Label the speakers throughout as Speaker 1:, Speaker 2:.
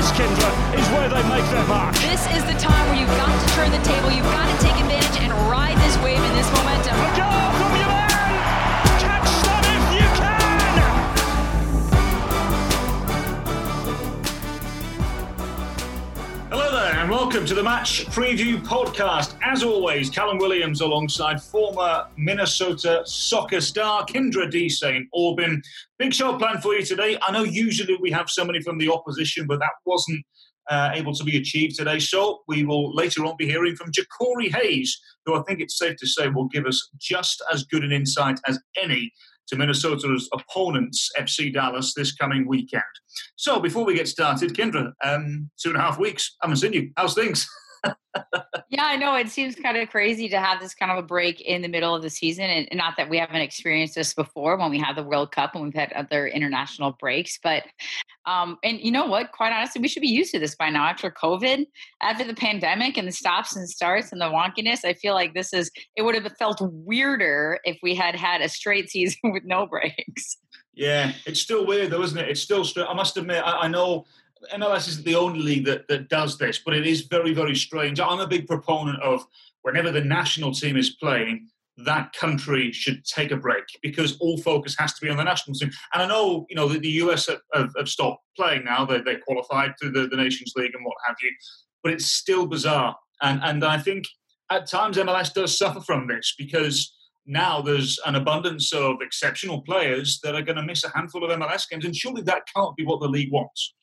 Speaker 1: this, Kendra, is where they make their mark.
Speaker 2: This is the time where you've got to turn the table, you've got to take advantage and ride this wave and this momentum.
Speaker 1: Welcome to the Match Preview Podcast. As always, Callum Williams alongside former Minnesota soccer star Kyndra de St. Aubin. Big show planned for you today. I know usually we have somebody from the opposition, but that wasn't uh, able to be achieved today. So we will later on be hearing from Jacori Hayes, who I think it's safe to say will give us just as good an insight as any to Minnesota's opponents, FC Dallas, this coming weekend. So before we get started, Kyndra, um, two and a half weeks, I haven't seen you. How's things?
Speaker 3: yeah, I know. It seems kind of crazy to have this kind of a break in the middle of the season. And, not that we haven't experienced this before when we had the World Cup and we've had other international breaks. But, um, and you know what? Quite honestly, we should be used to this by now. After COVID, after the pandemic and the stops and starts and the wonkiness, I feel like this is, it would have felt weirder if we had had a straight season with no breaks.
Speaker 1: Yeah, it's still weird though, isn't it? It's still, I must admit, I, I know MLS isn't the only league that, that does this, but it is very, very strange. I'm a big proponent of whenever the national team is playing, that country should take a break because all focus has to be on the national team. And I know, you know, the, the US have, have, have, stopped playing now. They, they qualified through the, the Nations League and what have you. But it's still bizarre. And, and I think at times MLS does suffer from this because now there's an abundance of exceptional players that are going to miss a handful of MLS games. And surely that can't be what the league wants.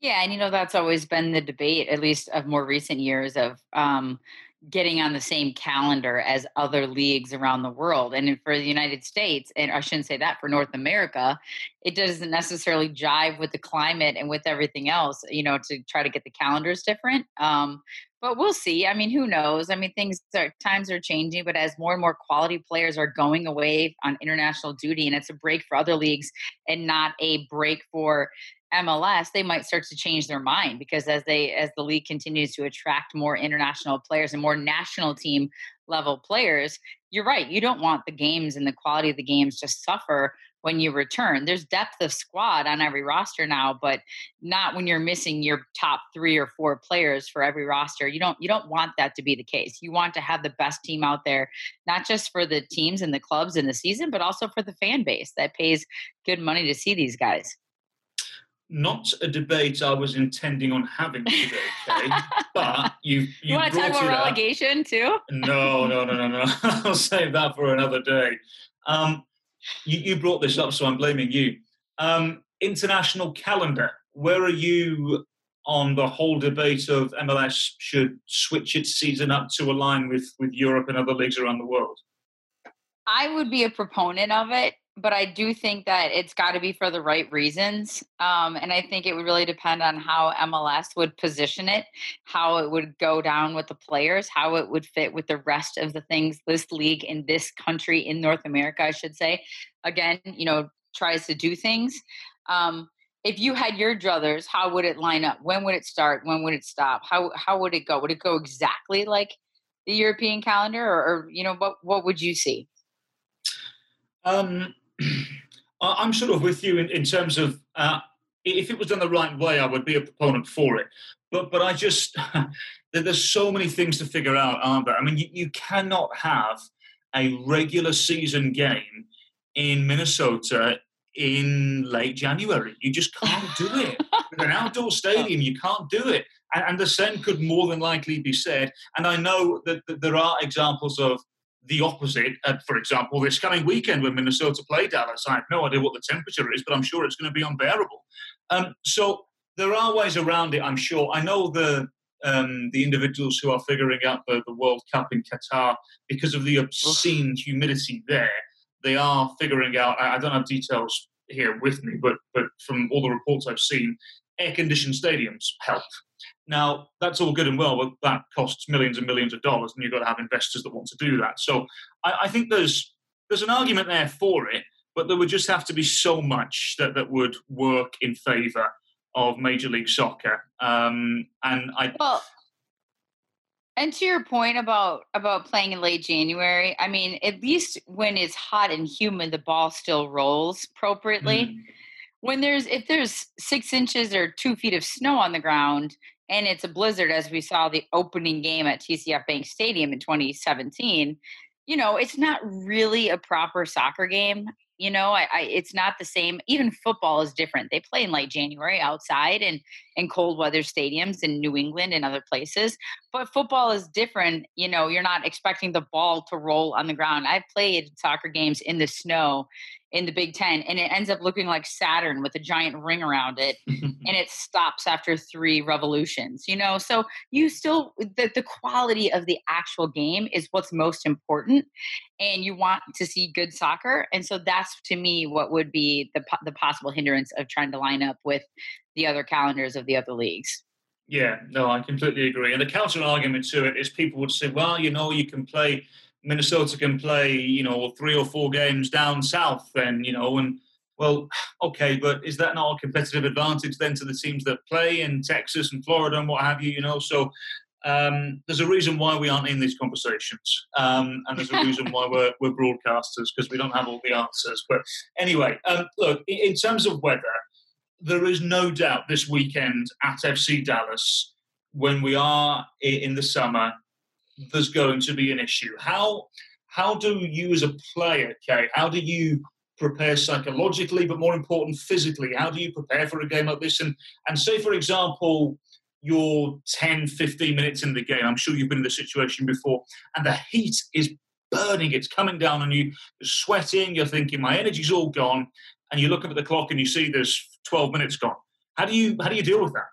Speaker 3: Yeah, and you know that's always been the debate, at least of more recent years, of um, getting on the same calendar as other leagues around the world. And for the United States, and I shouldn't say that for North America, it doesn't necessarily jive with the climate and with everything else. You know, to try to get the calendars different. Um, but we'll see. I mean, who knows? I mean, things are times are changing, but as more and more quality players are going away on international duty, and it's a break for other leagues and not a break for MLS, they might start to change their mind because as they as the league continues to attract more international players and more national team level players, you're right. You don't want the games and the quality of the games to suffer when you return. There's depth of squad on every roster now, but not when you're missing your top 3 or 4 players for every roster. You don't you don't want that to be the case. You want to have the best team out there, not just for the teams and the clubs in the season, but also for the fan base that pays good money to see these guys
Speaker 1: not a debate I was intending on having today, but you you,
Speaker 3: you want to talk about relegation
Speaker 1: up.
Speaker 3: too?
Speaker 1: No, no, no, no, no. I'll save that for another day. Um, you, you, brought this up, so I'm blaming you. Um, international calendar. Where are you on the whole debate of MLS should switch its season up to align with with Europe and other leagues around the world?
Speaker 3: I would be a proponent of it but I do think that it's got to be for the right reasons. Um, and I think it would really depend on how MLS would position it, how it would go down with the players, how it would fit with the rest of the things this league in this country, in North America, I should say. Again, you know, tries to do things. Um, if you had your druthers, how would it line up? When would it start? When would it stop? How how would it go? Would it go exactly like the European calendar, or, or you know, what what would you see?
Speaker 1: Um, I'm sort of with you in, in terms of uh, if it was done the right way, I would be a proponent for it. But but I just there's so many things to figure out, aren't there? I mean, you, you cannot have a regular season game in Minnesota in late January. You just can't do it. With an outdoor stadium, you can't do it. And, and, the same could more than likely be said. And I know that, that there are examples of the opposite. Uh, for example, this coming weekend when Minnesota play Dallas, I have no idea what the temperature is, but I'm sure it's going to be unbearable. Um, so there are ways around it, I'm sure. I know the um, the individuals who are figuring out the, the World Cup in Qatar because of the obscene humidity there. They are figuring out. I, I don't have details here with me, but but from all the reports I've seen, air conditioned stadiums help. Now, that's all good and well, but that costs millions and millions of dollars, and you've got to have investors that want to do that. So I, I think there's there's an argument there for it, but there would just have to be so much that, that would work in favour of Major League Soccer. Um, and I
Speaker 3: well, and to your point about about playing in late January, I mean, at least when it's hot and humid, the ball still rolls appropriately. Mm when there's if there's six inches or two feet of snow on the ground and it's a blizzard as we saw the opening game at tcf bank stadium in 2017 you know it's not really a proper soccer game you know I, I, it's not the same. Even football is different. They play in late january outside and in cold weather stadiums in new england and other places but football is different. You know you're not expecting the ball to roll on the ground. I've played soccer games in the snow in the Big Ten, and it ends up looking like Saturn with a giant ring around it, and it stops after three revolutions. You know, so you still the the quality of the actual game is what's most important, and you want to see good soccer, and so that's to me what would be the the possible hindrance of trying to line up with the other calendars of the other leagues.
Speaker 1: Yeah, no, I completely agree. And the counter argument to it is people would say, well, you know, you can play Minnesota can play, you know, three or four games down south, then, you know, and well, okay, but is that not a competitive advantage then to the teams that play in Texas and Florida and what have you, you know? So um, there's a reason why we aren't in these conversations, um, and there's a reason why we're, we're broadcasters because we don't have all the answers. But anyway, um, look, in terms of weather, there is no doubt this weekend at FC Dallas, when we are in the summer, there's going to be an issue. How how do you as a player, Kay, how do you prepare psychologically, but more important, physically? How do you prepare for a game like this? And and say, for example, you're 10, 15 minutes in the game. I'm sure you've been in the situation before, and the heat is burning, it's coming down on you, you're sweating, you're thinking, my energy's all gone, and you look up at the clock and you see there's 12 minutes gone. How do you how do you deal with that?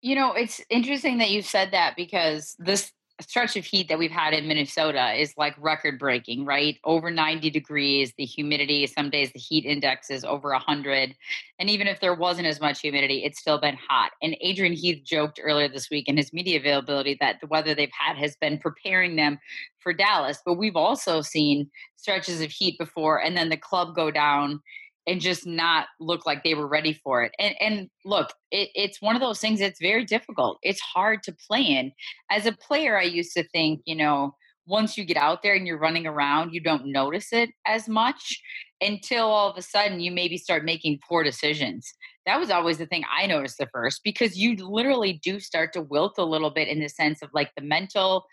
Speaker 3: You know, it's interesting that you said that because this stretch of heat that we've had in Minnesota is like record breaking, right? Over 90 degrees, the humidity, some days the heat index is over 100. And even if there wasn't as much humidity, it's still been hot. And Adrian Heath joked earlier this week in his media availability that the weather they've had has been preparing them for Dallas. But we've also seen stretches of heat before and then the club go down and just not look like they were ready for it. And and look, it, it's one of those things that's very difficult. It's hard to play in. As a player, I used to think, you know, once you get out there and you're running around, you don't notice it as much until all of a sudden you maybe start making poor decisions. That was always the thing I noticed the first because you literally do start to wilt a little bit in the sense of like the mental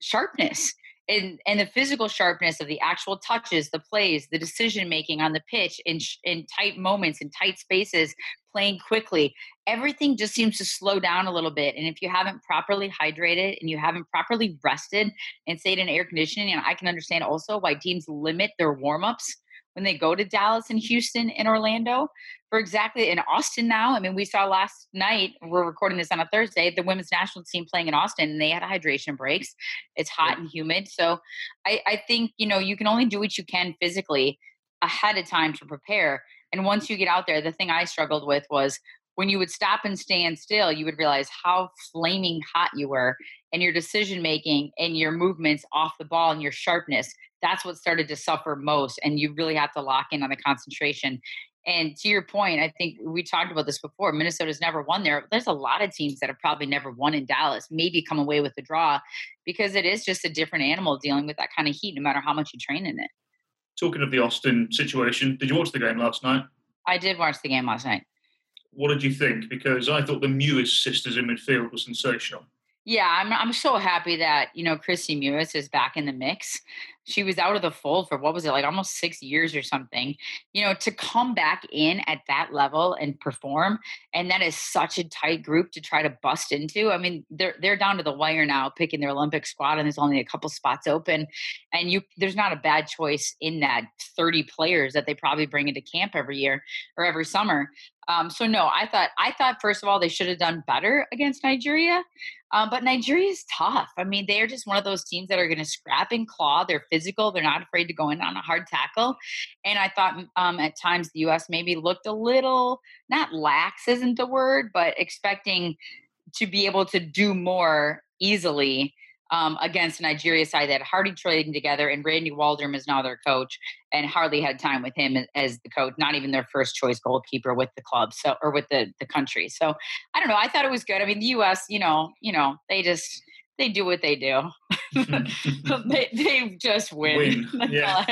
Speaker 3: sharpness and and the physical sharpness of the actual touches, the plays, the decision making on the pitch in in tight moments, in tight spaces, playing quickly, everything just seems to slow down a little bit. And if you haven't properly hydrated and you haven't properly rested and stayed in air conditioning, and I can understand also why teams limit their warm ups when they go to Dallas and Houston and Orlando for exactly in Austin now. I mean, we saw last night, we're recording this on a Thursday, the women's national team playing in Austin and they had hydration breaks. It's hot and humid. So I, I think, you know, you can only do what you can physically ahead of time to prepare. And once you get out there, the thing I struggled with was when you would stop and stand still, you would realize how flaming hot you were and your decision making and your movements off the ball and your sharpness that's what started to suffer most and you really have to lock in on the concentration. And to your point i think we talked about this before minnesota's never won there. There's a lot of teams that have probably never won in dallas maybe come away with a draw because it is just a different animal dealing with that kind of heat no matter how much you train in it.
Speaker 1: Talking of the austin situation did you watch the game last night?
Speaker 3: I did watch the game last night.
Speaker 1: What did you think? Because i thought the mewis sisters in midfield was sensational
Speaker 3: yeah, I'm I'm so happy that, you know, Kristie Mewis is back in the mix. She was out of the fold for what was it, like almost six years or something. You know, to come back in at that level and perform, and that is such a tight group to try to bust into. I mean, they're they're down to the wire now, picking their Olympic squad, and there's only a couple spots open. And you there's not a bad choice in that 30 players that they probably bring into camp every year or every summer. Um, so no, I thought I thought first of all they should have done better against Nigeria, um, but Nigeria is tough. I mean, they are just one of those teams that are going to scrap and claw. They're physical. They're not afraid to go in on a hard tackle. And I thought um, at times the U.S. maybe looked a little not lax isn't the word, but expecting to be able to do more easily um, against Nigeria side that Hardy trading together, and Randy Waldrum is now their coach, and hardly had time with him as the coach. Not even their first choice goalkeeper with the club, so or with the the country. So I don't know. I thought it was good. I mean, the U.S. You know, you know, they just they do what they do. they, they just win.
Speaker 1: Win. Yeah.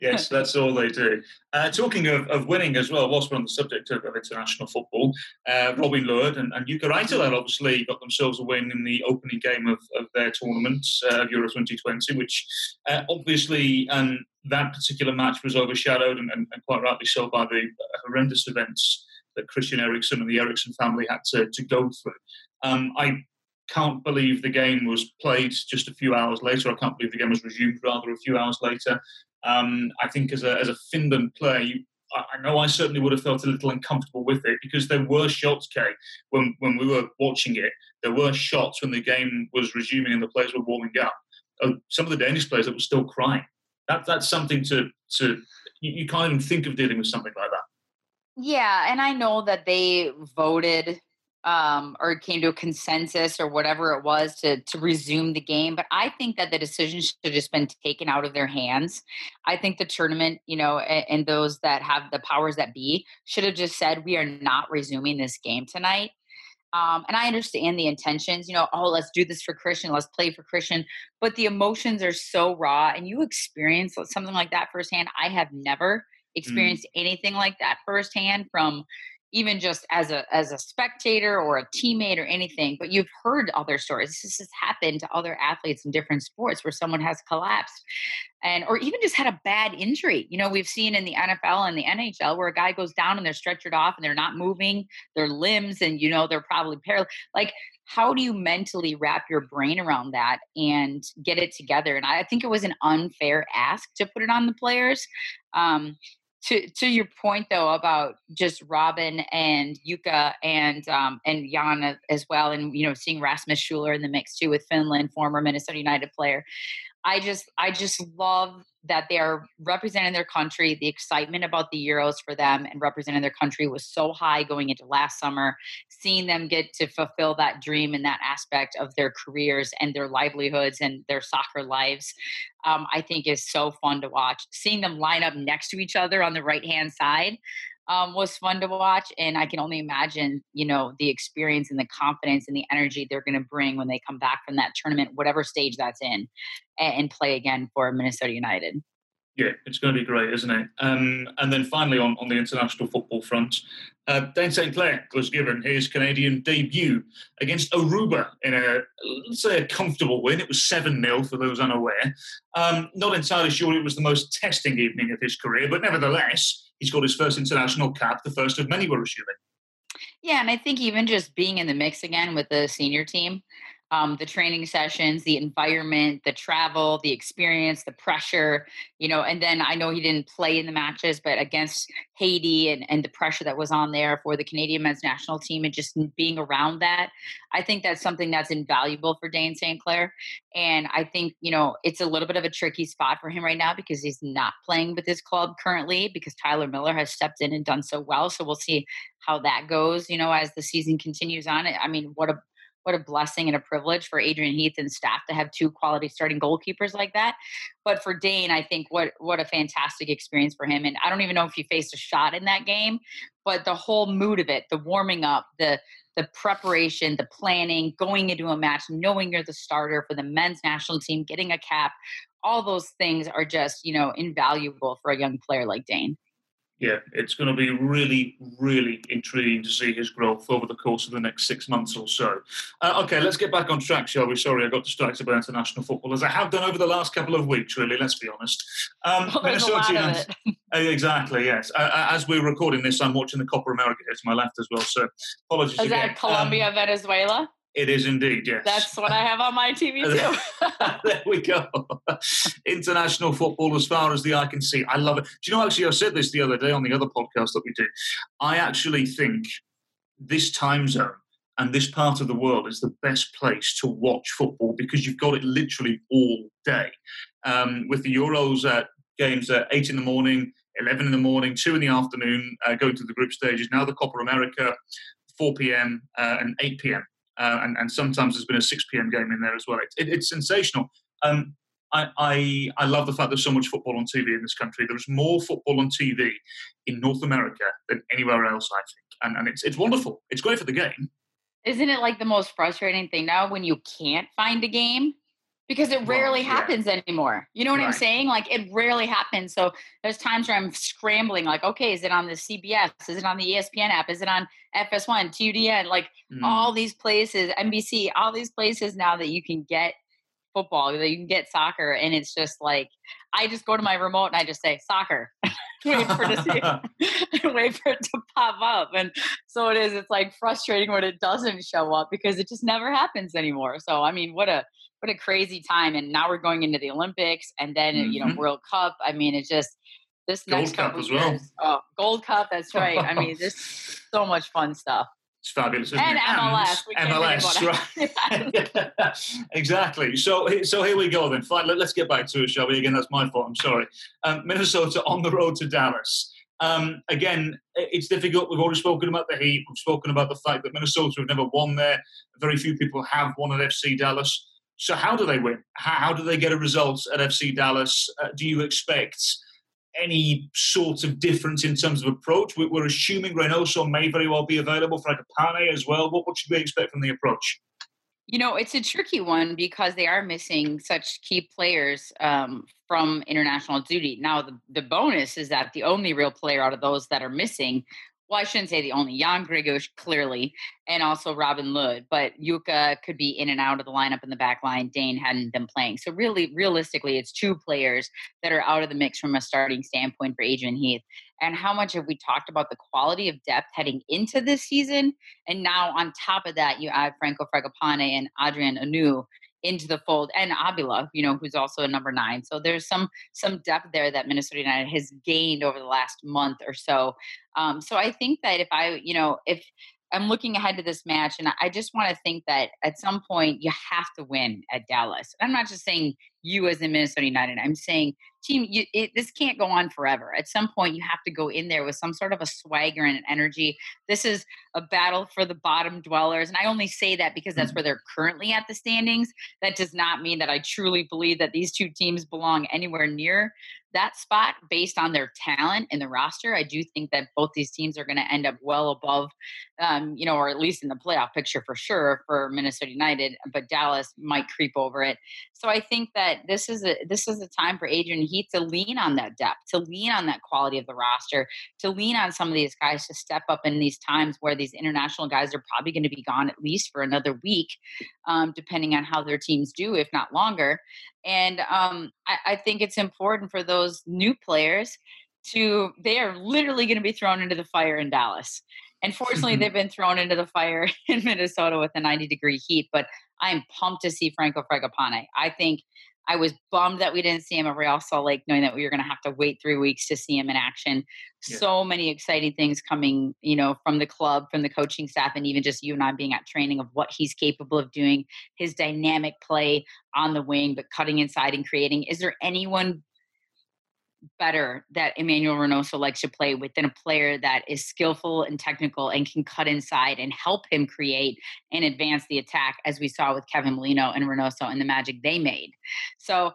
Speaker 1: yes, that's all they do. Uh, talking of, of winning as well, whilst we're on the subject of, of international football, uh, Robin Lod and, and Jukka Raitala obviously got themselves a win in the opening game of, of their tournament uh, of Euro 2020, which uh, obviously um, that particular match was overshadowed and, and, and, quite rightly so by the horrendous events that Christian Eriksen and the Eriksen family had to, to go through. Um, I can't believe the game was played just a few hours later. I can't believe the game was resumed rather a few hours later. Um, I think as a, as a Finland player, you, I know I certainly would have felt a little uncomfortable with it because there were shots, Kay, when, when we were watching it. There were shots when the game was resuming and the players were warming up. Uh, some of the Danish players that were still crying. That, that's something to, to you, you can't even think of dealing with something like that.
Speaker 3: Yeah, and I know that they voted um, or it came to a consensus or whatever it was to to resume the game. But I think that the decision should have just been taken out of their hands. I think the tournament, you know, and, and those that have the powers that be should have just said, "We are not resuming this game tonight." Um, and I understand the intentions, you know, oh, let's do this for Christian, let's play for Christian. But the emotions are so raw, and you experience something like that firsthand. I have never mm. experienced mm. anything like that firsthand from even just as a as a spectator or a teammate or anything but you've heard other stories. This has happened to other athletes in different sports where someone has collapsed and or even just had a bad injury. You know we've seen in the NFL and the NHL where a guy goes down and they're stretchered off and they're not moving their limbs and you know they're probably paralyzed. Like how do you mentally wrap your brain around that and get it together? And i think it was an unfair ask to put it on the players um, to to your point though about just Robin and Jukka and um, and Jan as well, and you know seeing Rasmus Schüller in the mix too with Finland, former Minnesota United player. I just I just love that they are representing their country. The excitement about the Euros for them and representing their country was so high going into last summer. Seeing them get to fulfill that dream in that aspect of their careers and their livelihoods and their soccer lives, um, I think is so fun to watch. Seeing them line up next to each other on the right hand side um, was fun to watch. And I can only imagine, you know, the experience and the confidence and the energy they're going to bring when they come back from that tournament, whatever stage that's in, and, and play again for Minnesota United.
Speaker 1: Yeah, it's going to be great, isn't it? Um, and then finally, on, on the international football front, uh, Dayne St. Clair was given his Canadian debut against Aruba in a, let's say, a comfortable win. It was 7 0 for those unaware. Um, not entirely sure it was the most testing evening of his career, but nevertheless, he's got his first international cap, the first of many, we're assuming.
Speaker 3: Yeah, and I think even just being in the mix again with the senior team, um, the training sessions, the environment, the travel, the experience, the pressure, you know, and then I know he didn't play in the matches, but against Haiti and, and the pressure that was on there for the Canadian men's national team and just being around that, I think that's something that's invaluable for Dayne St. Clair. And I think, you know, it's a little bit of a tricky spot for him right now because he's not playing with his club currently because Tyler Miller has stepped in and done so well. So we'll see how that goes, you know, as the season continues on. I mean, what a what a blessing and a privilege for Adrian Heath and staff to have two quality starting goalkeepers like that. But for Dayne, I think what what a fantastic experience for him. And I don't even know if he faced a shot in that game, but the whole mood of it, the warming up, the the preparation, the planning, going into a match, knowing you're the starter for the men's national team, getting a cap, all those things are just, you know, invaluable for a young player like Dayne
Speaker 1: yeah, it's going to be really, really intriguing to see his growth over the course of the next six months or so. Uh, okay, let's get back on track, shall we? Sorry, I got distracted by international football, as I have done over the last couple of weeks, really, let's be honest.
Speaker 3: Um, well, Minnesota
Speaker 1: uh, exactly, yes. Uh, uh, as we're recording this, I'm watching the Copa America here to my left as well, so apologies
Speaker 3: Is
Speaker 1: again.
Speaker 3: that Colombia, um, Venezuela?
Speaker 1: It is indeed, yes.
Speaker 3: That's what I have on my TV too.
Speaker 1: there we go. International football as far as the eye can see. I love it. Do you know, actually, I said this the other day on the other podcast that we do. I actually think this time zone and this part of the world is the best place to watch football because you've got it literally all day. Um, with the Euros uh, games at 8 in the morning, 11 in the morning, 2 in the afternoon, uh, going to the group stages. Now the Copa America, 4 p.m. Uh, and 8 p.m. Uh, and, and, sometimes there's been a 6 p.m. game in there as well. It, it, it's sensational. Um, I, I, I, love the fact there's so much football on TV in this country. There's more football on TV in North America than anywhere else, I think. And, and it's, it's wonderful. It's great for the game.
Speaker 3: Isn't it like the most frustrating thing now when you can't find a game? Because it rarely
Speaker 1: yeah.
Speaker 3: happens anymore. You know what I'm saying? Like it rarely happens. So there's times where I'm scrambling, like, okay, is it on the CBS? Is it on the ESPN app? Is it on FS1, TUDN? Like
Speaker 1: Mm.
Speaker 3: all these places, NBC, all these places now that you can get football, that you can get soccer, and it's just like I just go to my remote and I just say soccer. wait for it to see wait for it to pop up. And so it is, it's like frustrating when it doesn't show up because it just never happens anymore. So I mean, what a what a crazy time. And now we're going into the Olympics and then you know,
Speaker 1: Mhm.
Speaker 3: World Cup. I mean, it's just this
Speaker 1: Gold
Speaker 3: next
Speaker 1: Cup as well.
Speaker 3: years- Oh, Gold Cup, that's right. I mean, there's so much fun stuff.
Speaker 1: It's fabulous, isn't
Speaker 3: And
Speaker 1: it?
Speaker 3: MLS,
Speaker 1: MLS, right? exactly. So, so here we go then. Fine, let, us get back to it, shall we? Again, that's my fault. I'm sorry. Um, Minnesota on the road to Dallas. Um, again, it's difficult. We've already spoken about the Heat. We've spoken about the fact that Minnesota have never won there. Very few people have won at FC Dallas. So, how do they win? How, how do they get a result at FC Dallas? Uh, do you expect any sort of difference in terms of approach? We- We're assuming Reynoso may very well be available for Fragapane as well. What, what should we expect from the approach?
Speaker 3: You know, it's a tricky one because they are missing such key players um, from international duty. Now, the, the bonus is that the only real player out of those that are missing, well, I shouldn't say the only, Jan Gregus clearly, and also Robin Lod, but Jukka could be in and out of the lineup in the back line. Dayne hadn't been playing. So, really, realistically, it's two players that are out of the mix from a starting standpoint for Adrian Heath. And how much have we talked about the quality of depth heading into this season? And now on top of that, you add Franco Fragapane and Adrien Hunou into the fold, and Abila, you know, who's also a number nine. So there's some some depth there that Minnesota United has gained over the last month or so. Um, so I think that if I, you know, if I'm looking ahead to this match, and I just want to think that at some point you have to win at Dallas. I'm not just saying you as in Minnesota United. I'm saying team, you, it, this can't go on forever. At some point, you have to go in there with some sort of a swagger and an energy. This is a battle for the bottom dwellers, and I only say that because that's mm-hmm. where they're currently at the standings. That does not mean that I truly believe that these two teams belong anywhere near that spot based on their talent in the roster. I do think that both these teams are going to end up well above, um, you know, or at least in the playoff picture for sure for Minnesota United. But Dallas might creep over it. So I think that this is a this is a time for Adrian Heath to lean on that depth, to lean on that quality of the roster, to lean on some of these guys to step up in these times where these international guys are probably going to be gone at least for another week, um, depending on how their teams do, if not longer. And um, I, I think it's important for those new players to they are literally going to be thrown into the fire in Dallas. And fortunately,
Speaker 1: Mhm.
Speaker 3: they've been thrown into the fire in Minnesota with a 90 degree heat. But I'm pumped to see Franco Fragapane. I think I was bummed that we didn't see him at Real Salt Lake, knowing that we were going to have to wait three weeks to see him in action.
Speaker 1: Yeah.
Speaker 3: So many exciting things coming, you know, from the club, from the coaching staff, and even just you and I being at training of what he's capable of doing, his dynamic play on the wing, but cutting inside and creating. Is there anyone better that Emmanuel Reynoso likes to play with than a player that is skillful and technical and can cut inside and help him create and advance the attack, as we saw with Kevin Molino and Reynoso and the magic they made. So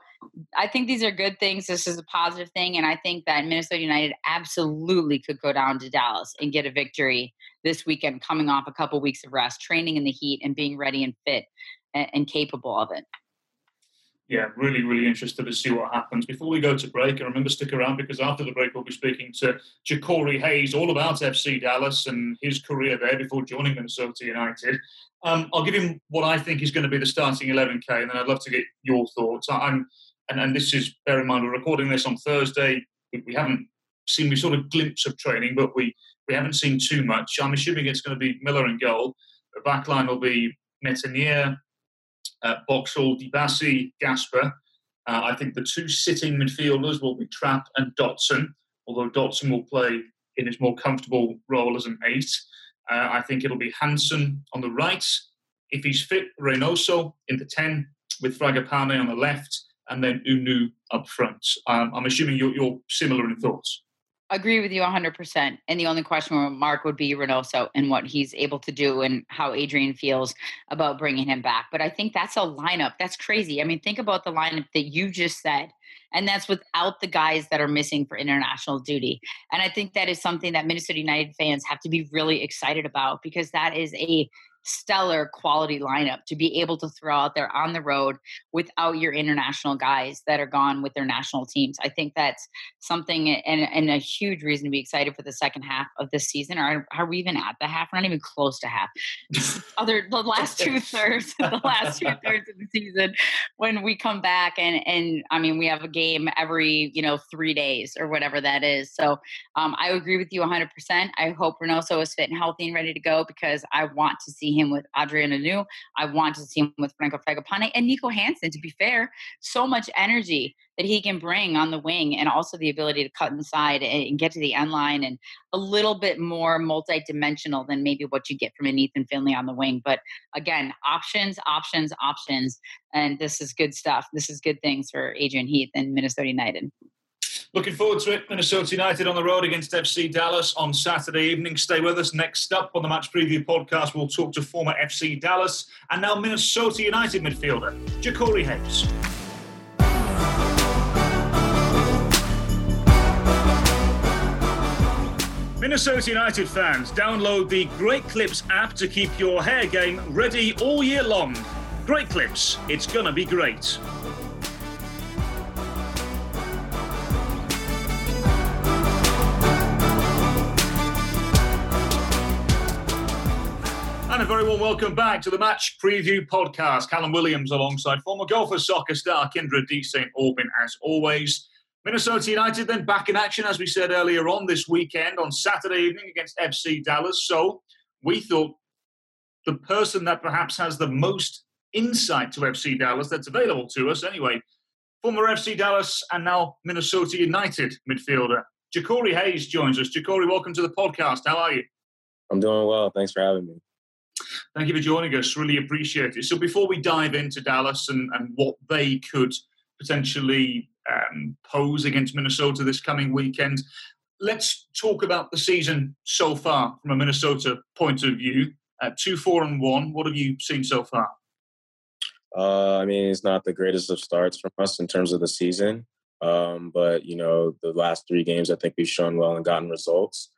Speaker 3: I think these are good things. This is a positive thing. And I think that Minnesota United absolutely could go down to Dallas and get a victory this weekend, coming off a couple weeks of rest, training in the heat, and being ready and fit and, and capable of it.
Speaker 1: Yeah, really, really interested to see what happens. Before we go to break, and remember, stick around because after the break, we'll be speaking to Jacori Hayes all about FC Dallas and his career there before joining Minnesota United. Um, I'll give him what I think is going to be the starting 11K, and then I'd love to get your thoughts. I'm, and, and this is, bear in mind, we're recording this on Thursday. We, haven't seen, we sort of glimpse of training, but we, we haven't seen too much. I'm assuming it's going to be Miller and goal. The back line will be Métanire, uh, Boxall, Dibassy, Gasper. Uh, I think the two sitting midfielders will be Trapp and Dotson, although Dotson will play in his more comfortable role as an eight. Uh, I think it'll be Hansen on the right. If he's fit, Reynoso in the 10 with Fragapane on the left and then Hunou up front. Um, I'm assuming you're, you're similar in thoughts.
Speaker 3: Agree with you 100%. And the only question mark would be Reynoso and what he's able to do and how Adrian feels about bringing him back. But I think that's a lineup. That's crazy. I mean, think about the lineup that you just said. And that's without the guys that are missing for international duty. And I think that is something that Minnesota United fans have to be really excited about because that is a stellar quality lineup to be able to throw out there on the road without your international guys that are gone with their national teams. I think that's something and, and a huge reason to be excited for the second half of this season. Are, are we even at the half? We're not even close to half. Other the last two thirds, the last two thirds of the season when we come back and and I mean we have a game every you know three days or whatever that is. So um, I agree with you 100. percent I hope Reynoso is fit and healthy and ready to go because I want to see him with Adrien Hunou. I want to see him with Franco Fragapane and Niko Hansen. To be fair, so much energy that he can bring on the wing and also the ability to cut inside and get to the end line and a little bit more multi-dimensional than maybe what you get from an Ethan Finlay on the wing. But again, options, options, options. And this is good stuff. This is good things for Adrian Heath and Minnesota United.
Speaker 1: Looking forward to it. Minnesota United on the road against FC Dallas on Saturday evening. Stay with us. Next up on the Match Preview podcast, we'll talk to former FC Dallas and now Minnesota United midfielder, Jacori Hayes. Minnesota United fans, download the Great Clips app to keep your hair game ready all year long. Great Clips, it's gonna be great. And a very warm welcome back to the Match Preview Podcast. Callum Williams alongside former Gopher soccer star Kyndra de St. Aubin as always. Minnesota United then back in action, as we said earlier on this weekend on Saturday evening against FC Dallas. So we thought the person that perhaps has the most insight to FC Dallas that's available to us anyway, former FC Dallas and now Minnesota United midfielder. Jacori Hayes joins us. Jacori, welcome to the podcast. How are you?
Speaker 4: I'm doing well. Thanks for having me.
Speaker 1: Thank you for joining us. Really appreciate it. So before we dive into Dallas and, and what they could potentially um, pose against Minnesota this coming weekend. Let's talk about the season so far from a Minnesota point of view. Uh, two, four, and one. What have you seen so far?
Speaker 4: Uh, I mean, it's not the greatest of starts from us in terms of the season, um, but you know, the last three games, I think we've shown well and gotten results.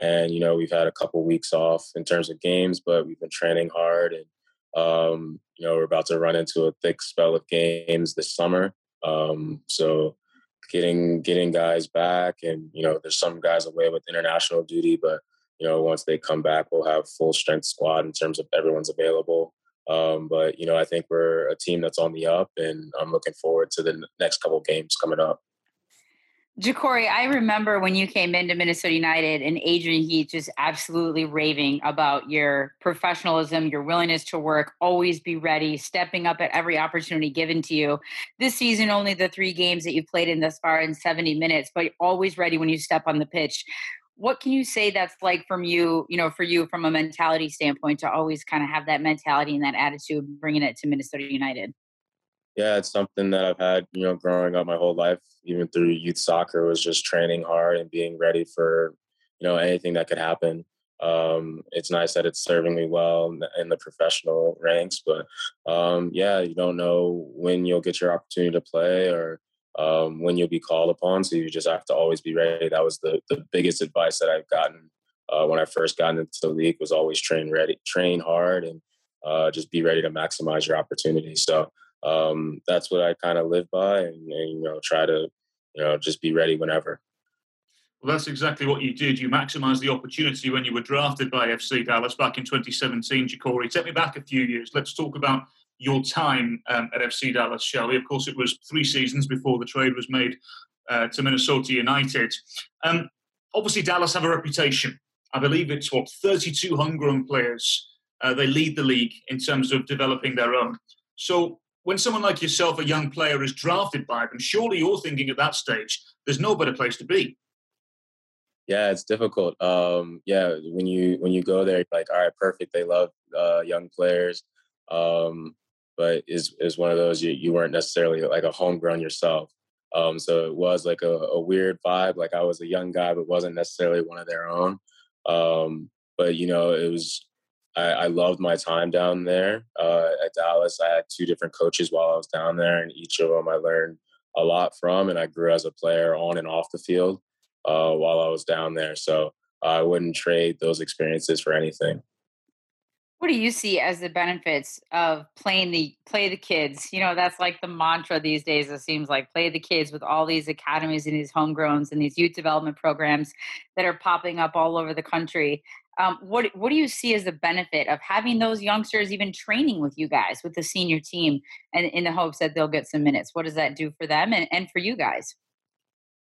Speaker 4: And you know, we've had a couple weeks off in terms of games, but we've been training hard, and um, you know, we're about to run into a thick spell of games this summer. Um, so getting getting guys back, and you know, there's some guys away with international duty, but you know, once they come back, we'll have full strength squad in terms of everyone's available. Um, but you know, I think we're a team that's on the up, and I'm looking forward to the next couple games coming up.
Speaker 3: Jacori, I remember when you came into Minnesota United and Adrian Heath just absolutely raving about your professionalism, your willingness to work, always be ready, stepping up at every opportunity given to you. This season, only the three games that you've played in thus far in 70 minutes, but always ready when you step on the pitch. What can you say that's like from you, you know, for you from a mentality standpoint to always kind of have that mentality and that attitude, bringing it to Minnesota United?
Speaker 4: Yeah, it's something that I've had, you know, growing up my whole life, even through youth soccer, was just training hard and being ready for, you know, anything that could happen. Um, it's nice that it's serving me well in the, professional ranks, but um, yeah, you don't know when you'll get your opportunity to play or um, when you'll be called upon. So you just have to always be ready. That was the the biggest advice that I've gotten uh, when I first got into the league was always train ready, train hard, and uh, just be ready to maximize your opportunity. So um, that's what I kind of live by, and, and, you know, try to you know just be ready whenever.
Speaker 1: Well, that's exactly what you did. You maximised the opportunity when you were drafted by FC Dallas back in 2017. Jacori, take me back a few years. Let's talk about your time um, at FC Dallas, shall we? Of course, it was three seasons before the trade was made uh, to Minnesota United. Um, obviously, Dallas have a reputation. I believe it's what 32 homegrown players. Uh, they lead the league in terms of developing their own. So, when someone like yourself, a young player, is drafted by them, surely you're thinking at that stage, there's no better place to be.
Speaker 4: Yeah, it's difficult. Um, yeah, when you when you go there, like, all right, perfect. They love uh, young players, um, but is is one of those you, you weren't necessarily like a homegrown yourself. Um, so it was like a, a, weird vibe. Like I was a young guy, but wasn't necessarily one of their own. Um, but you know, it was I, I loved my time down there uh, at Dallas. I had two different coaches while I was down there, and each of them I learned a lot from, and I grew as a player on and off the field uh, while I was down there. So I wouldn't trade those experiences for anything.
Speaker 3: What do you see as the benefits of playing the play the kids? You know, that's like the mantra these days. It seems like play the kids with all these academies and these homegrowns and these youth development programs that are popping up all over the country. Um, what what do you see as the benefit of having those youngsters even training with you guys with the senior team and in the hopes that they'll get some minutes? What does that do for them and, and for you guys?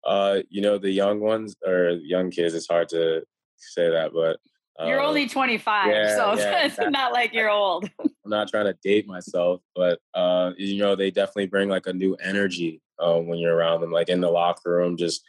Speaker 4: Uh, you know, the young ones or young kids, it's hard to say that, but
Speaker 3: you're only 25, yeah, so yeah, it's not like you're old.
Speaker 4: I'm not trying to date myself, but uh, you know, they definitely bring like a new energy um, when you're around them, like in the locker room, just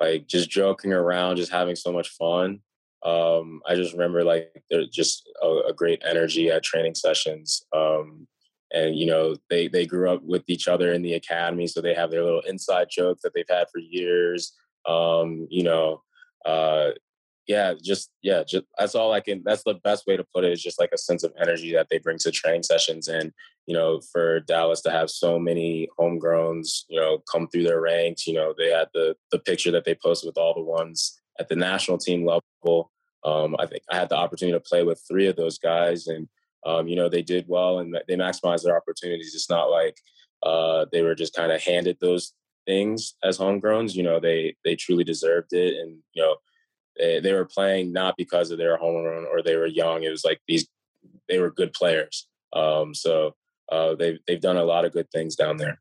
Speaker 4: like just joking around, just having so much fun. Um, I just remember like there's just a, a, great energy at training sessions. Um, and you know, they they grew up with each other in the academy, so they have their little inside jokes that they've had for years. Um, you know, uh, yeah, just yeah, just that's all I can. That's the best way to put it. Is just like a sense of energy that they bring to training sessions, and you know, for Dallas to have so many homegrowns, you know, come through their ranks. You know, they had the the picture that they posted with all the ones at the national team level. Um, I think I had the opportunity to play with three of those guys, and um, you know, they did well and they maximized their opportunities. It's not like uh, they were just kind of handed those things as homegrowns. You know, they they truly deserved it, and you know they, they were playing not because of their homegrown or they were young. It was like these they were good players. Um, so uh, they've they've done a lot of good things down there.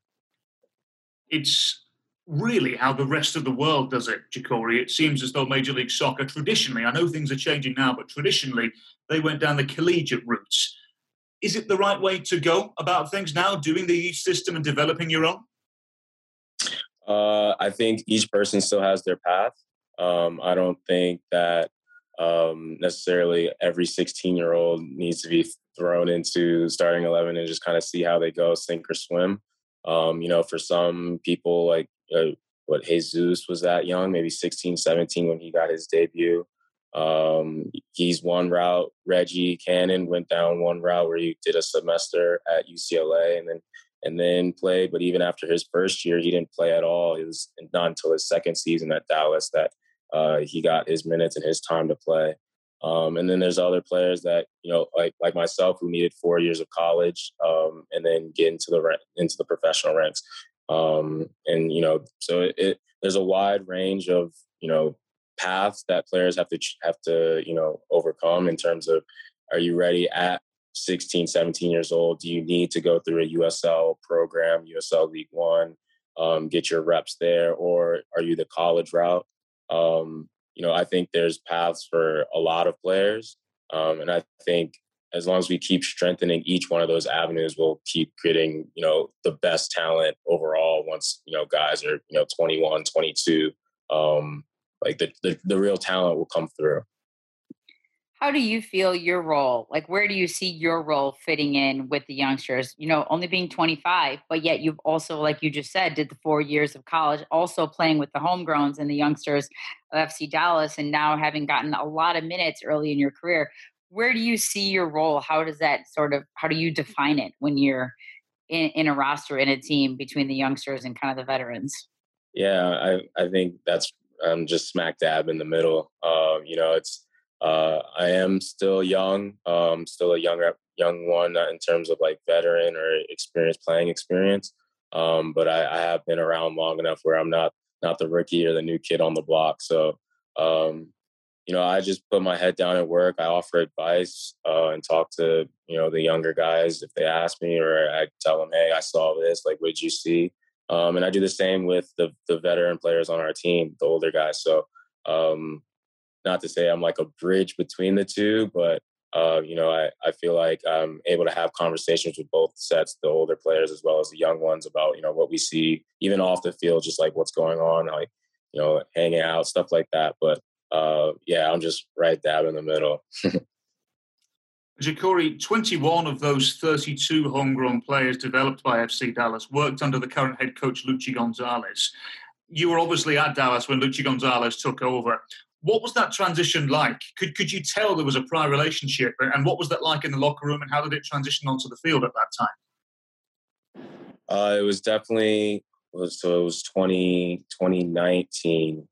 Speaker 1: It's really how the rest of the world does it, Jacori. It seems as though Major League Soccer traditionally, I know things are changing now, but traditionally they went down the collegiate routes. Is it the right way to go about things now, doing the youth system and developing your own?
Speaker 4: Uh, I think each person still has their path. Um, I don't think that um, necessarily every 16 year old needs to be thrown into starting 11 and just kind of see how they go, sink or swim. Um, you know, for some people, like uh, what Jesus was that young, maybe 16, 17 when he got his debut. Um, he's one route. Reggie Cannon went down one route where he did a semester at UCLA and then and then played. But even after his first year, he didn't play at all. It was not until his second season at Dallas that uh, he got his minutes and his time to play. Um, and then there's other players that you know, like like myself, who needed four years of college um, and then get into the into the professional ranks. Um, and you know, so it, it, there's a wide range of you know paths that players have to have to you know overcome in terms of are you ready at 16 17 years old do you need to go through a usl program usl league one um, get your reps there or are you the college route um, you know, I think there's paths for a lot of players. Um, and I think as long as we keep strengthening each one of those avenues, we'll keep getting, you know, the best talent overall once, you know, guys are, you know, 21, 22. Um, like the, the, the real talent will come through
Speaker 3: how do you feel your role like where do you see your role fitting in with the youngsters you know only being 25 but yet you've also like you just said did the four years of college also playing with the homegrowns and the youngsters of fc dallas and now having gotten a lot of minutes early in your career where do you see your role how does that sort of how do you define it when you're in, in a roster in a team between the youngsters and kind of the veterans
Speaker 4: yeah i i think that's i'm just smack dab in the middle um, you know it's uh, I am still young, um, still a young young one in terms of like veteran or experience playing experience. Um, but I, I, have been around long enough where I'm not not the rookie or the new kid on the block. So um, you know, I just put my head down at work. I offer advice uh, and talk to you know the younger guys if they ask me, or I tell them, "Hey, I saw this. Like, what did you see?" Um, and I do the same with the the veteran players on our team, the older guys. So um, not to say I'm like a bridge between the two, but uh, you know, I, I feel like I'm able to have conversations with both sets, the older players as well as the young ones about, you know, what we see even off the field, just like what's going on, like, you know, hanging out, stuff like that. But uh, yeah, I'm just right dab in the middle.
Speaker 1: Jacori, 21 of those 32 homegrown players developed by FC Dallas worked under the current head coach, Luchi Gonzalez. You were obviously at Dallas when Luchi Gonzalez took over. What was that transition like? Could could you tell there was a prior relationship, and what was that like in the locker room, and how did it transition onto the field at that time?
Speaker 4: Uh, it was definitely so it was 20, 2019.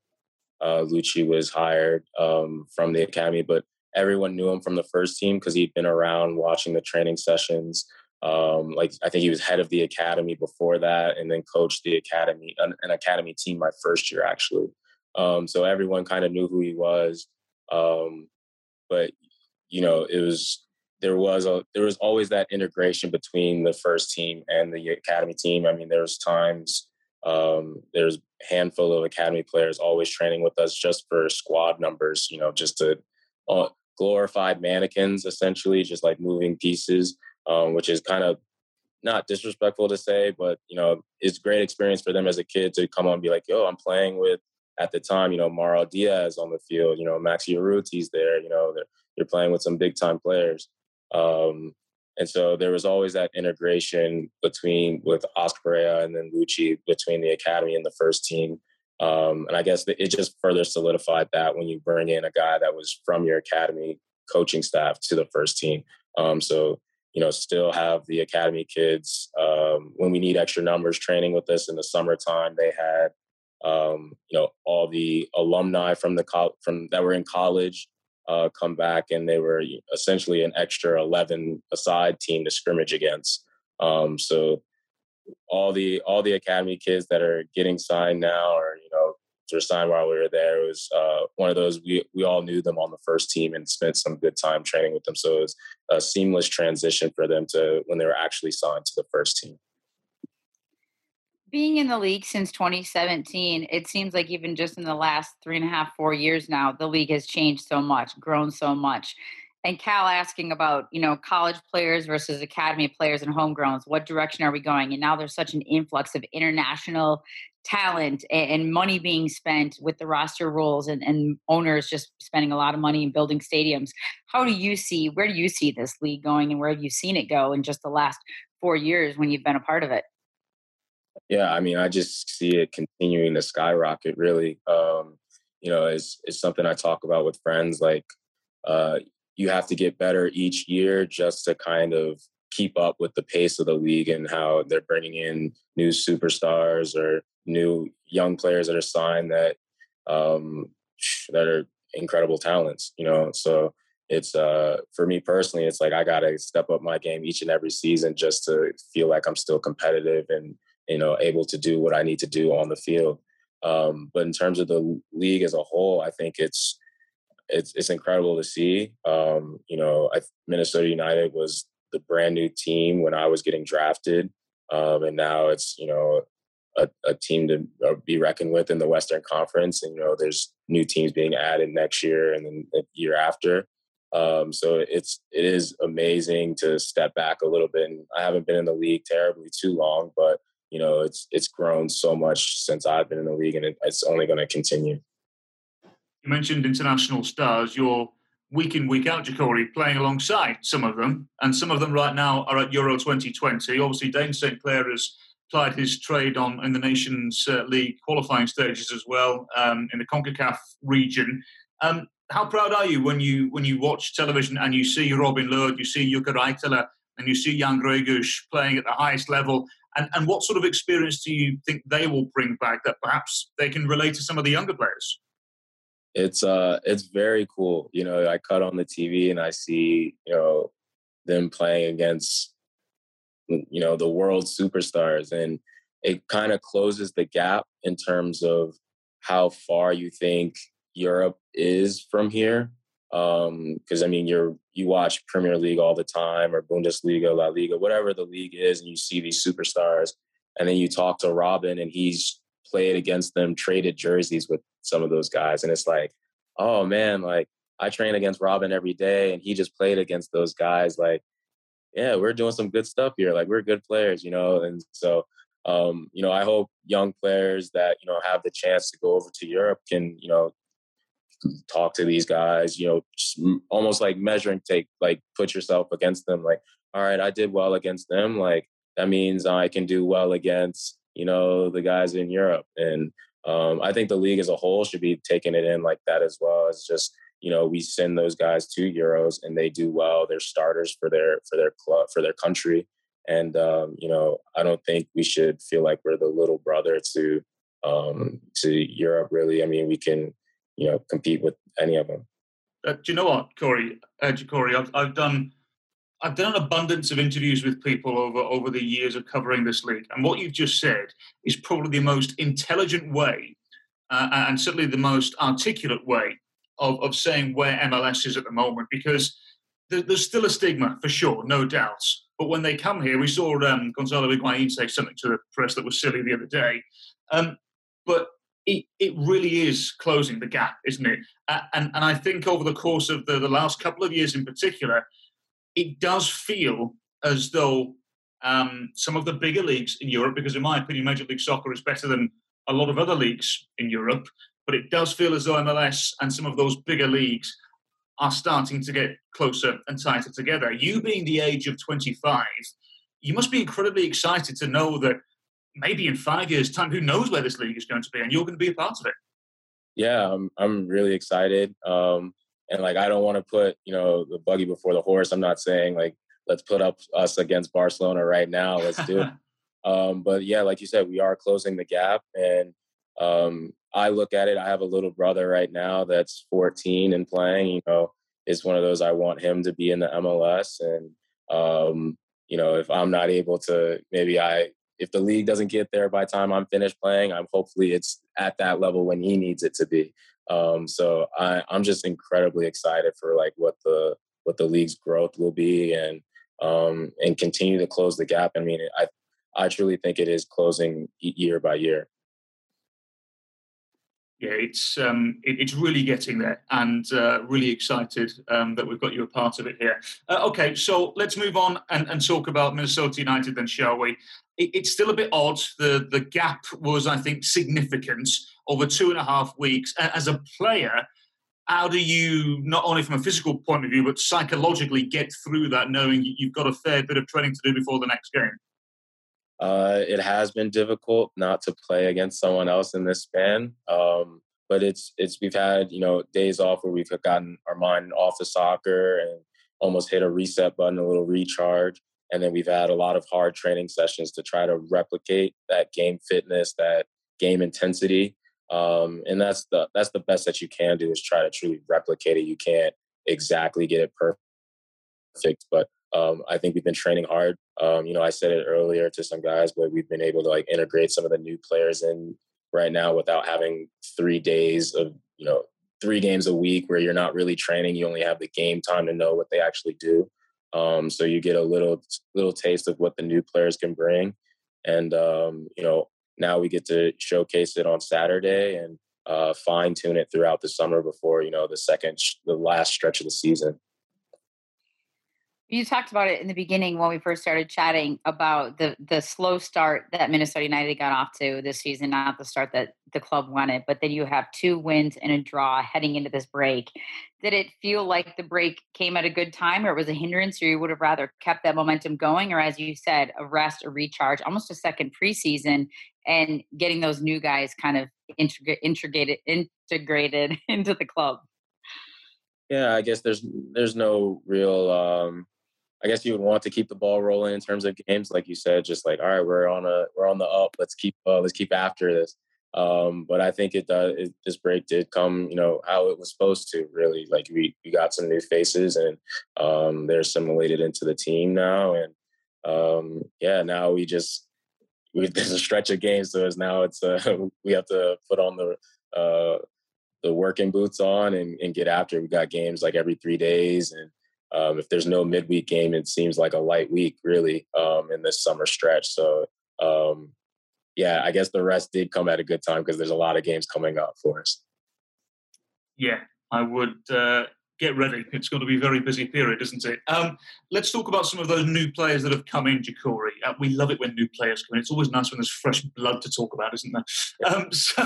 Speaker 4: Uh, Luchi was hired um, from the academy, but everyone knew him from the first team because he'd been around watching the training sessions. Um, like I think he was head of the academy before that, and then coached the academy, an, an academy team my first year actually. Um, so everyone kind of knew who he was. Um, but you know, it was there was a there was always that integration between the first team and the academy team. I mean, there was times um, there's a handful of academy players always training with us just for squad numbers, you know, just to uh, glorified mannequins, essentially, just like moving pieces, um, which is kind of not disrespectful to say, but you know, it's great experience for them as a kid to come on and be like, "Yo, I'm playing with." At the time, you know, Mauro Diaz on the field, you know, Maxi Urruti's there, you know, you're playing with some big time players. Um, and so there was always that integration between with Oscar and then Luchi between the academy and the first team. Um, and I guess it just further solidified that when you bring in a guy that was from your academy coaching staff to the first team. Um, so, you know, still have the academy kids um, when we need extra numbers training with us in the summertime. They had, um, you know, all the alumni from the co- from that were in college uh, come back, and they were essentially an extra 11 aside team to scrimmage against. Um, so all the all the academy kids that are getting signed now, or you know, were signed while we were there, it was uh, one of those we we all knew them on the first team and spent some good time training with them. So it was a seamless transition for them to when they were actually signed to the first team
Speaker 3: being in the league since 2017, it seems like even just in the last three and a half, four years now, the league has changed so much, grown so much. And Cal asking about, you know, college players versus academy players and homegrowns, what direction are we going? And now there's such an influx of international talent and money being spent with the roster rules and, and owners just spending a lot of money and building stadiums. How do you see, where do you see this league going and where have you seen it go in just the last four years when you've been a part of it?
Speaker 4: Yeah, I mean, I just see it continuing to skyrocket. Really, um, you know, it's it's something I talk about with friends. Like, uh, you have to get better each year just to kind of keep up with the pace of the league and how they're bringing in new superstars or new young players that are signed that um, that are incredible talents. You know, so it's uh for me personally, it's like I gotta step up my game each and every season just to feel like I'm still competitive and you know, able to do what I need to do on the field. Um, but in terms of the league as a whole, I think it's it's it's incredible to see. Um, you know, I, Minnesota United was the brand new team when I was getting drafted, um, and now it's you know a, a, team to uh, be reckoned with in the Western Conference. And you know, there's new teams being added next year and then the year after. Um, so it's it is amazing to step back a little bit. And I haven't been in the league terribly too long, but you know, it's it's grown so much since I've been in the league, and it, it's only going to continue.
Speaker 1: You mentioned international stars. You're week in week out, Jacori, playing alongside some of them, and some of them right now are at Euro 2020. Obviously, Dayne St. Clair has plied his trade on in the Nations uh, League qualifying stages as well um, in the Concacaf region. Um, how proud are you when you when you watch television and you see Robin Lod, you see Jukka Raitala, and you see Jan Gregus playing at the highest level? And, and what sort of experience do you think they will bring back that perhaps they can relate to some of the younger players?
Speaker 4: It's uh it's very cool. You know, I cut on the TV and I see, you know, them playing against you know, the world superstars and it kind of closes the gap in terms of how far you think Europe is from here because um, I mean, you're you watch Premier League all the time or Bundesliga, La Liga, whatever the league is, and you see these superstars, and then you talk to Robin, and he's played against them, traded jerseys with some of those guys, and it's like, oh man, like I train against Robin every day, and he just played against those guys. Like, yeah, we're doing some good stuff here. Like, we're good players, you know, and so. Um, you know, I hope young players that you know have the chance to go over to Europe can, you know, talk to these guys, you know, almost like measuring take, like put yourself against them. Like, all right, I did well against them. Like that means I can do well against, you know, the guys in Europe. And um, I think the league as a whole should be taking it in like that as well. It's just, you know, we send those guys to Euros and they do well. They're starters for their for their club for their country. And um, you know, I don't think we should feel like we're the little brother to um, to Europe. Really, I mean, we can you know compete with any of them.
Speaker 1: uh, do you know what, Corey? Uh, Corey, I've, I've done I've done an abundance of interviews with people over over the years of covering this league, and what you've just said is probably the most intelligent way, uh, and certainly the most articulate way of, of saying where MLS is at the moment. Because there, there's still a stigma for sure, no doubts. But when they come here, we saw um, Gonzalo Higuain say something to the press that was silly the other day. Um, but it, it really is closing the gap, isn't it? Uh, and, and I think over the course of the, the last couple of years in particular, it does feel as though um, some of the bigger leagues in Europe, because in my opinion, Major League Soccer is better than a lot of other leagues in Europe, but it does feel as though MLS and some of those bigger leagues are starting to get closer and tighter together. You being the age of 25, you must be incredibly excited to know that maybe in five years' time, who knows where this league is going to be, and you're going to be a part of it.
Speaker 4: Yeah, I'm, I'm really excited. Um, and like, I don't want to put, you know, the buggy before the horse. I'm not saying like, let's put up us against Barcelona right now. Let's do it. um, but yeah, like you said, we are closing the gap. And um, I look at it, I have a little brother right now that's 14 and playing, you know, it's one of those I want him to be in the MLS. And, um, you know, if I'm not able to, maybe I if the league doesn't get there by the time I'm finished playing, I'm hopefully it's at that level when he needs it to be. Um, so I, I'm just incredibly excited for like what the what the league's growth will be and um, and continue to close the gap. I mean, I I truly think it is closing year by year
Speaker 1: yeah, it's um, it, it's really getting there, and uh, really excited um, that we've got you a part of it here. Uh, okay, so let's move on and, and talk about Minnesota United, then, shall we? It, it's still a bit odd. the The gap was, I think, significant over two and a half weeks. As a player, how do you not only from a physical point of view, but psychologically get through that, knowing you've got a fair bit of training to do before the next game?
Speaker 4: Uh, it has been difficult not to play against someone else in this span. Um, but it's it's we've had you know days off where we've gotten our mind off the soccer and almost hit a reset button, a little recharge, and then we've had a lot of hard training sessions to try to replicate that game fitness, that game intensity. Um, and that's the that's the best that you can do is try to truly replicate it. You can't exactly get it perfect, but um, I think we've been training hard. Um, you know, I said it earlier to some guys, but we've been able to like integrate some of the new players in right now without having three days of, you know, three games a week where you're not really training. You only have the game time to know what they actually do. Um, so you get a little little taste of what the new players can bring, and um, you know now we get to showcase it on Saturday and uh, fine tune it throughout the summer before you know the second the last stretch of the season
Speaker 3: you talked about it in the beginning when we first started chatting about the the slow start that Minnesota United got off to this season, not the start that the club wanted, but then you have two wins and a draw heading into this break. Did it feel like the break came at a good time or it was a hindrance or you would have rather kept that momentum going or as you said, a rest, a recharge, almost a second preseason and getting those new guys kind of integrated integrated into the club?
Speaker 4: Yeah, I guess there's there's no real um I guess you would want to keep the ball rolling in terms of games, like you said, just like all right, we're on a we're on the up. Let's keep uh, let's keep after this. Um, but I think it does. It, this break did come, you know, how it was supposed to. Really, like we we got some new faces, and um, they're assimilated into the team now. And um, yeah, now we just we, there's a stretch of games, so it's now it's uh, we have to put on the uh, the working boots on and, and get after. We got games like every three days, and um, if there's no midweek game, it seems like a light week really um, in this summer stretch. So um, yeah, I guess the rest did come at a good time because there's a lot of games coming up for us.
Speaker 1: Yeah, I would uh, get ready. It's going to be a very busy period, isn't it? Um, let's talk about some of those new players that have come in, Jacori. Uh, we love it when new players come in. It's always nice when there's fresh blood to talk about, isn't there? Um, so,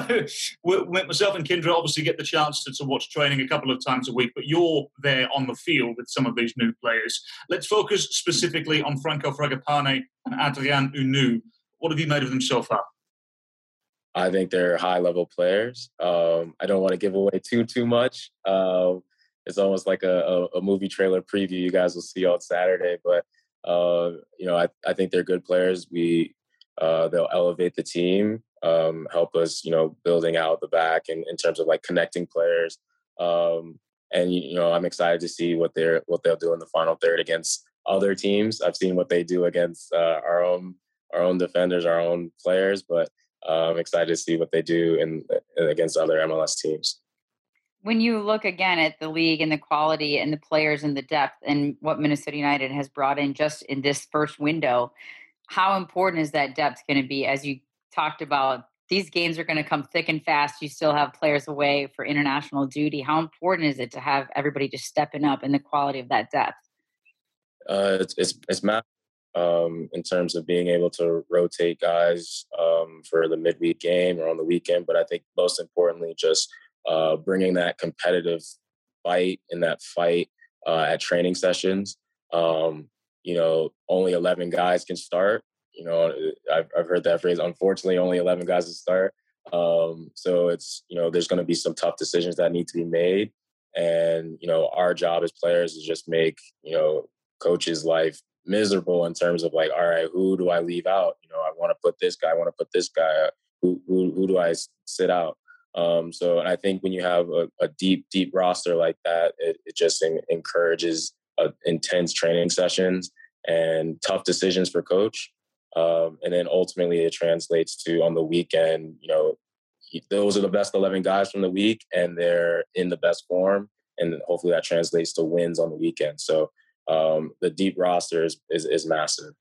Speaker 1: myself and Kyndra obviously get the chance to, to watch training a couple of times a week, but you're there on the field with some of these new players. Let's focus specifically on Franco Fragapane and Adrien Hunou. What have you made of them so far?
Speaker 4: I think they're high level players. Um, I don't want to give away too too much. Uh, it's almost like a, a, a, movie trailer preview you guys will see on Saturday. But uh, you know, I, I think they're good players. We uh, they'll elevate the team, um, help us, you know, building out the back and in terms of like connecting players. Um, and you know I'm excited to see what they're what they'll do in the final third against other teams. I've seen what they do against uh, our own our own defenders, our own players, but uh, I'm excited to see what they do in against other MLS teams.
Speaker 3: When you look again at the league and the quality and the players and the depth and what Minnesota United has brought in just in this first window, how important is that depth going to be as you talked about these games are going to come thick and fast. You still have players away for international duty. How important is it to have everybody just stepping up in the quality of that depth?
Speaker 4: Uh, it's it's, it's massive um, in terms of being able to rotate guys um, for the midweek game or on the weekend. But I think most importantly, just uh, bringing that competitive fight in that fight uh, at training sessions. Um, you know, only 11 guys can start. You know, I've, I've heard that phrase. Unfortunately, only 11 guys can start. Um, so it's, you know, there's going to be some tough decisions that need to be made. And, you know, our job as players is just make, you know, coaches' life miserable in terms of like, all right, who do I leave out? You know, I want to put this guy, I want to put this guy. Who, who, who do I sit out? Um, so I think when you have a, a deep, deep roster like that, it, it just in, encourages uh, intense training sessions and tough decisions for coach. Um, and then ultimately it translates to on the weekend, you know, those are the best 11 guys from the week and they're in the best form. And hopefully that translates to wins on the weekend. So um, the deep roster is, is, is massive.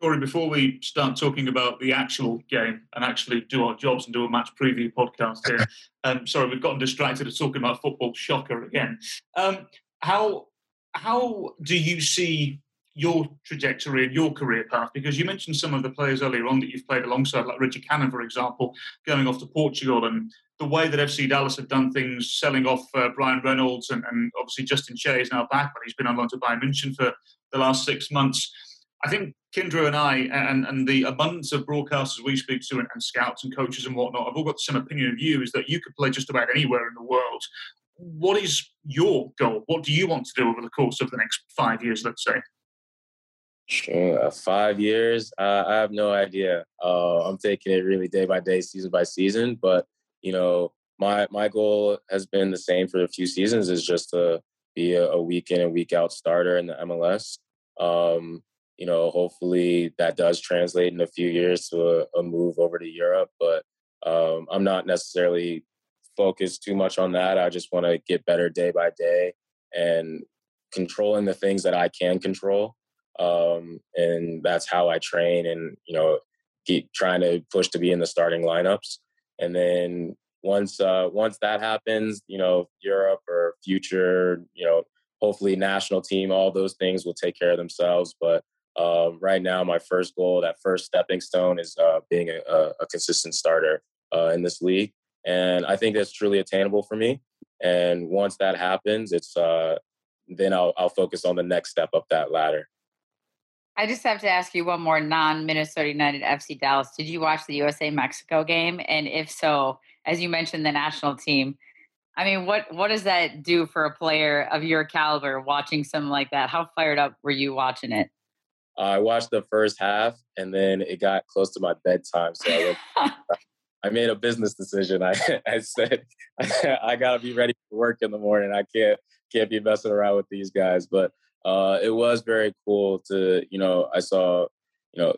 Speaker 1: Corey, before we start talking about the actual game and actually do our jobs and do a match preview podcast here, um, sorry, we've gotten distracted of talking about football. Shocker again. Um, how how do you see your trajectory and your career path? Because you mentioned some of the players earlier on that you've played alongside, like Reggie Cannon, for example, going off to Portugal, and the way that FC Dallas have done things, selling off uh, Bryan Reynolds, and, and, obviously Justin Che is now back, but he's been on loan to Bayern München for the last six months. I think Kyndra and I, and, and the abundance of broadcasters we speak to, and, and scouts and coaches and whatnot, have all got the same opinion of you: is that you could play just about anywhere in the world. What is your goal? What do you want to do over the course of the next five years, let's say?
Speaker 4: Sure. Uh, five years, uh, I have no idea. Uh, I'm taking it really day by day, season by season. But you know, my my goal has been the same for a few seasons: is just to be a, a week in and week out starter in the MLS. Um, you know, hopefully that does translate in a few years to a, a move over to Europe. But um, I'm not necessarily focused too much on that. I just want to get better day by day and controlling the things that I can control um, and that's how I train and you know keep trying to push to be in the starting lineups. And then once uh, once that happens, you know Europe or future, you know hopefully national team, all those things will take care of themselves. But um, right now, my first goal, that first stepping stone, is uh, being a, a, consistent starter uh, in this league, and I think that's truly attainable for me. And once that happens, it's uh, then I'll, I'll focus on the next step up that ladder.
Speaker 3: I just have to ask you one more non Minnesota United FC Dallas. Did you watch the USA Mexico game? And if so, as you mentioned, the national team. I mean, what what does that do for a player of your caliber watching something like that? How fired up were you watching it?
Speaker 4: I watched the first half, and then it got close to my bedtime, so I, went, I made a business decision. I I said I gotta be ready for work in the morning. I can't can't be messing around with these guys, but uh, it was very cool to, you know, I saw, you know,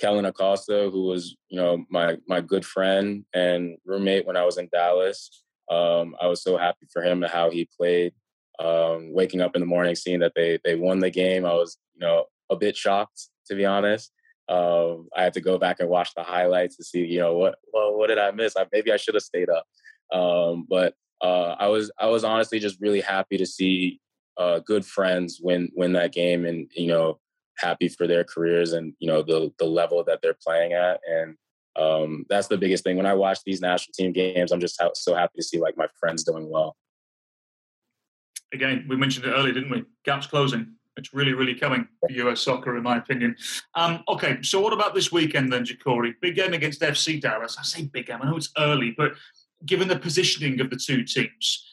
Speaker 4: Kellyn Acosta, who was, you know, my my good friend and roommate when I was in Dallas. Um, I was so happy for him and how he played. Um, waking up in the morning, seeing that they they won the game, I was, you know, a bit shocked to be honest. Um, I had to go back and watch the highlights to see, you know, what well, what did I miss? I, maybe I should have stayed up. Um, but uh, I was I was honestly just really happy to see uh, good friends win win that game, and you know, happy for their careers and you know the the level that they're playing at, and um, that's the biggest thing. When I watch these national team games, I'm just so happy to see like my friends doing well.
Speaker 1: Again, we mentioned it earlier, didn't we? Gaps closing. It's really, really coming for US soccer, in my opinion. Um, okay, so what about this weekend then, Jacori? Big game against FC Dallas. I say big game. I know it's early, but given the positioning of the two teams,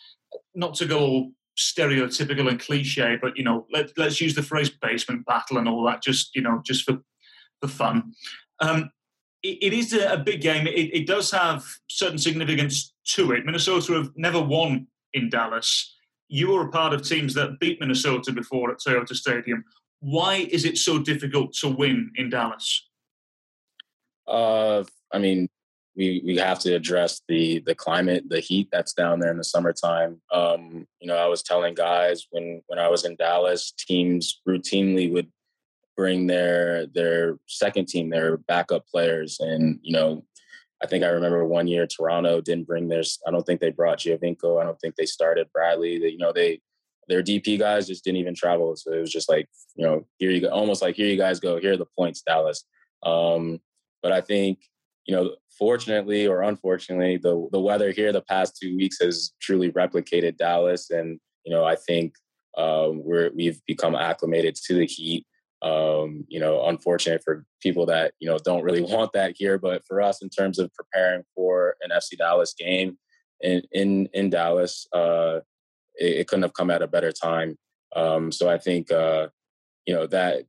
Speaker 1: not to go all stereotypical and cliche, but you know, let, let's use the phrase basement battle and all that, just you know, just for for fun. Um, it, is a, big game. It, does have certain significance to it. Minnesota have never won in Dallas. You were a part of teams that beat Minnesota before at Toyota Stadium. Why is it so difficult to win in Dallas?
Speaker 4: Uh, I mean, we we have to address the the climate, the heat that's down there in the summertime. Um, you know, I was telling guys when when I was in Dallas, teams routinely would bring their their second team, their backup players, and you know, I think I remember one year Toronto didn't bring theirs. I don't think they brought Giovinco. I don't think they started Bradley. They, you know, they their DP guys just didn't even travel. So it was just like, you know, here you go, almost like here you guys go. Here are the points, Dallas. Um, but I think you know, fortunately or unfortunately, the the weather here the past two weeks has truly replicated Dallas, and you know, I think um, we're we've become acclimated to the heat. Um, you know, unfortunate for people that you know don't really want that here, but for us, in terms of preparing for an FC Dallas game in in in Dallas, uh, it, it couldn't have come at a better time. Um, so I think uh, you know that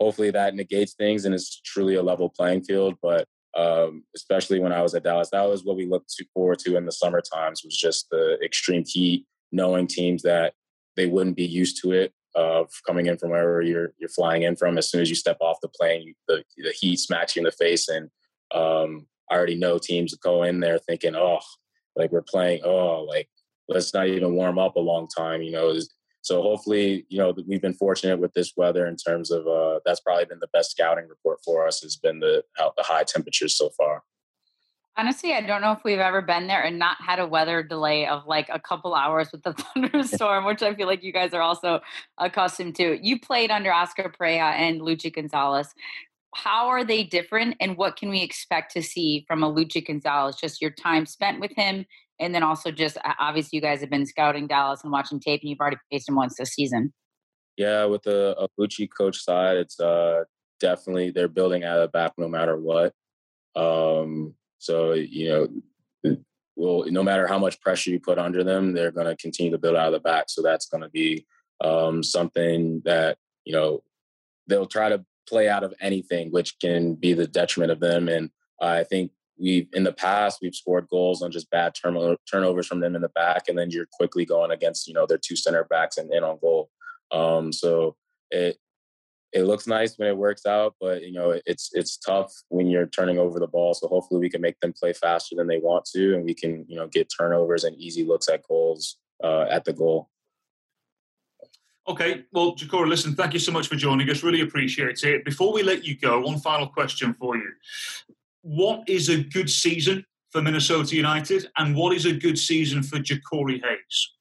Speaker 4: hopefully that negates things and it's truly a level playing field. But um, especially when I was at Dallas. That was what we looked forward to in the summer times was just the extreme heat, knowing teams that they wouldn't be used to it uh, coming in from wherever you're you're flying in from. As soon as you step off the plane, the the heat smacks you in the face, and um, I already know teams go in there thinking, oh, like we're playing, oh, like let's not even warm up a long time. You know, so hopefully, you know, we've been fortunate with this weather in terms of uh, that's probably been the best scouting report for us has been the the high temperatures so far.
Speaker 3: Honestly, I don't know if we've ever been there and not had a weather delay of like a couple hours with the thunderstorm, which I feel like you guys are also accustomed to. You played under Oscar Pareja and Luchi Gonzalez. How are they different, and what can we expect to see from a Luchi Gonzalez? Just your time spent with him and then also just obviously you guys have been scouting Dallas and watching tape, and you've already faced him once this season.
Speaker 4: Yeah, with the Abuchi coach side, it's uh, definitely they're building out of the back no matter what. Um, so you know, well, no matter how much pressure you put under them, they're going to continue to build out of the back. So that's going to be um, something that you know they'll try to play out of anything, which can be the detriment of them. And I think we've in the past we've scored goals on just bad turn- turnovers from them in the back, and then you're quickly going against you know their two center backs and in on goal. Um, so it it looks nice when it works out, but you know it's it's tough when you're turning over the ball. So hopefully we can make them play faster than they want to, and we can you know get turnovers and easy looks at goals uh, at the goal.
Speaker 1: Okay, well, Jacori, listen, thank you so much for joining us. Really appreciate it. Before we let you go, one final question for you what is a good season for Minnesota United and what is a good season for Jacori Hayes?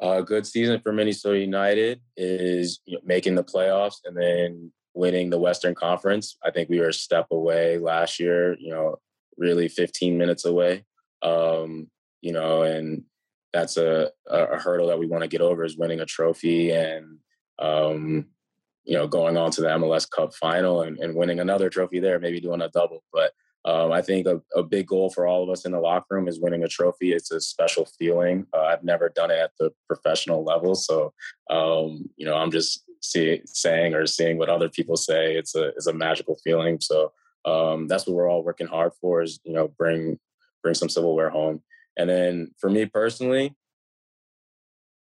Speaker 4: A good season for Minnesota United is you know, making the playoffs and then winning the Western Conference. I think we were a step away last year, you know, really 15 minutes away. Um, you know, and that's a, a hurdle that we want to get over is winning a trophy and um, you know, going on to the MLS Cup final and, and winning another trophy there, maybe doing a double. But um, I think a, a, big goal for all of us in the locker room is winning a trophy. It's a special feeling. Uh, I've never done it at the professional level, so um, you know, I'm just see, saying or seeing what other people say. It's a it's a magical feeling. So um, that's what we're all working hard for. Is you know, bring bring some silverware home. And then for me personally,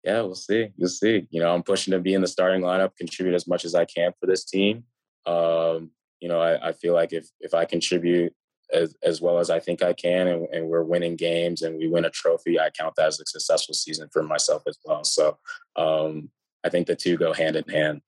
Speaker 4: yeah, we'll see. You'll see. You know, I'm pushing to be in the starting lineup, contribute as much as I can for this team. Um, you know, I, I, feel like if if I contribute as, as well as I think I can, and, and, we're winning games and we win a trophy, I count that as a successful season for myself as well. So um, I think the two go hand in hand.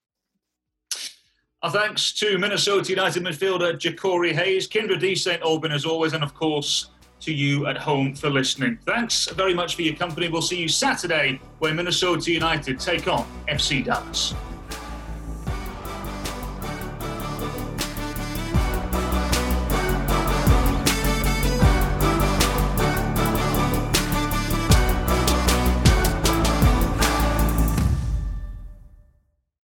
Speaker 1: Our thanks to Minnesota United midfielder Jacori Hayes, Kyndra de St. Aubin as always, and of course to you at home for listening. Thanks very much for your company. We'll see you Saturday when Minnesota United take on FC Dallas.